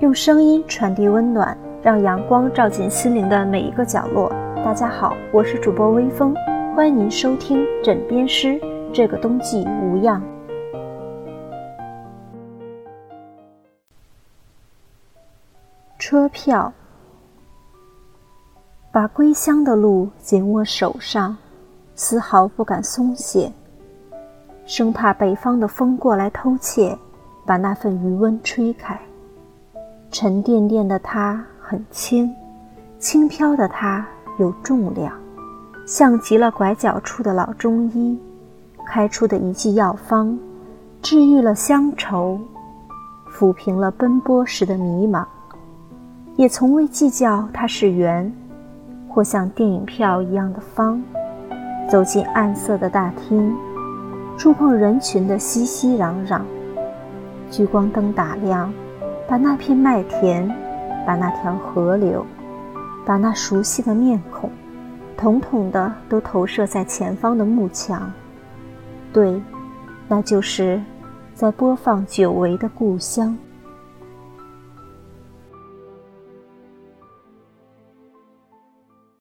用声音传递温暖，让阳光照进心灵的每一个角落。大家好，我是主播微风，欢迎您收听《枕边诗》。这个冬季无恙。车票，把归乡的路紧握手上，丝毫不敢松懈，生怕北方的风过来偷窃，把那份余温吹开。沉甸甸的它很轻，轻飘的它有重量，像极了拐角处的老中医开出的一剂药方，治愈了乡愁，抚平了奔波时的迷茫，也从未计较它是圆，或像电影票一样的方。走进暗色的大厅，触碰人群的熙熙攘攘，聚光灯打亮。把那片麦田，把那条河流，把那熟悉的面孔，统统的都投射在前方的幕墙。对，那就是在播放久违的故乡。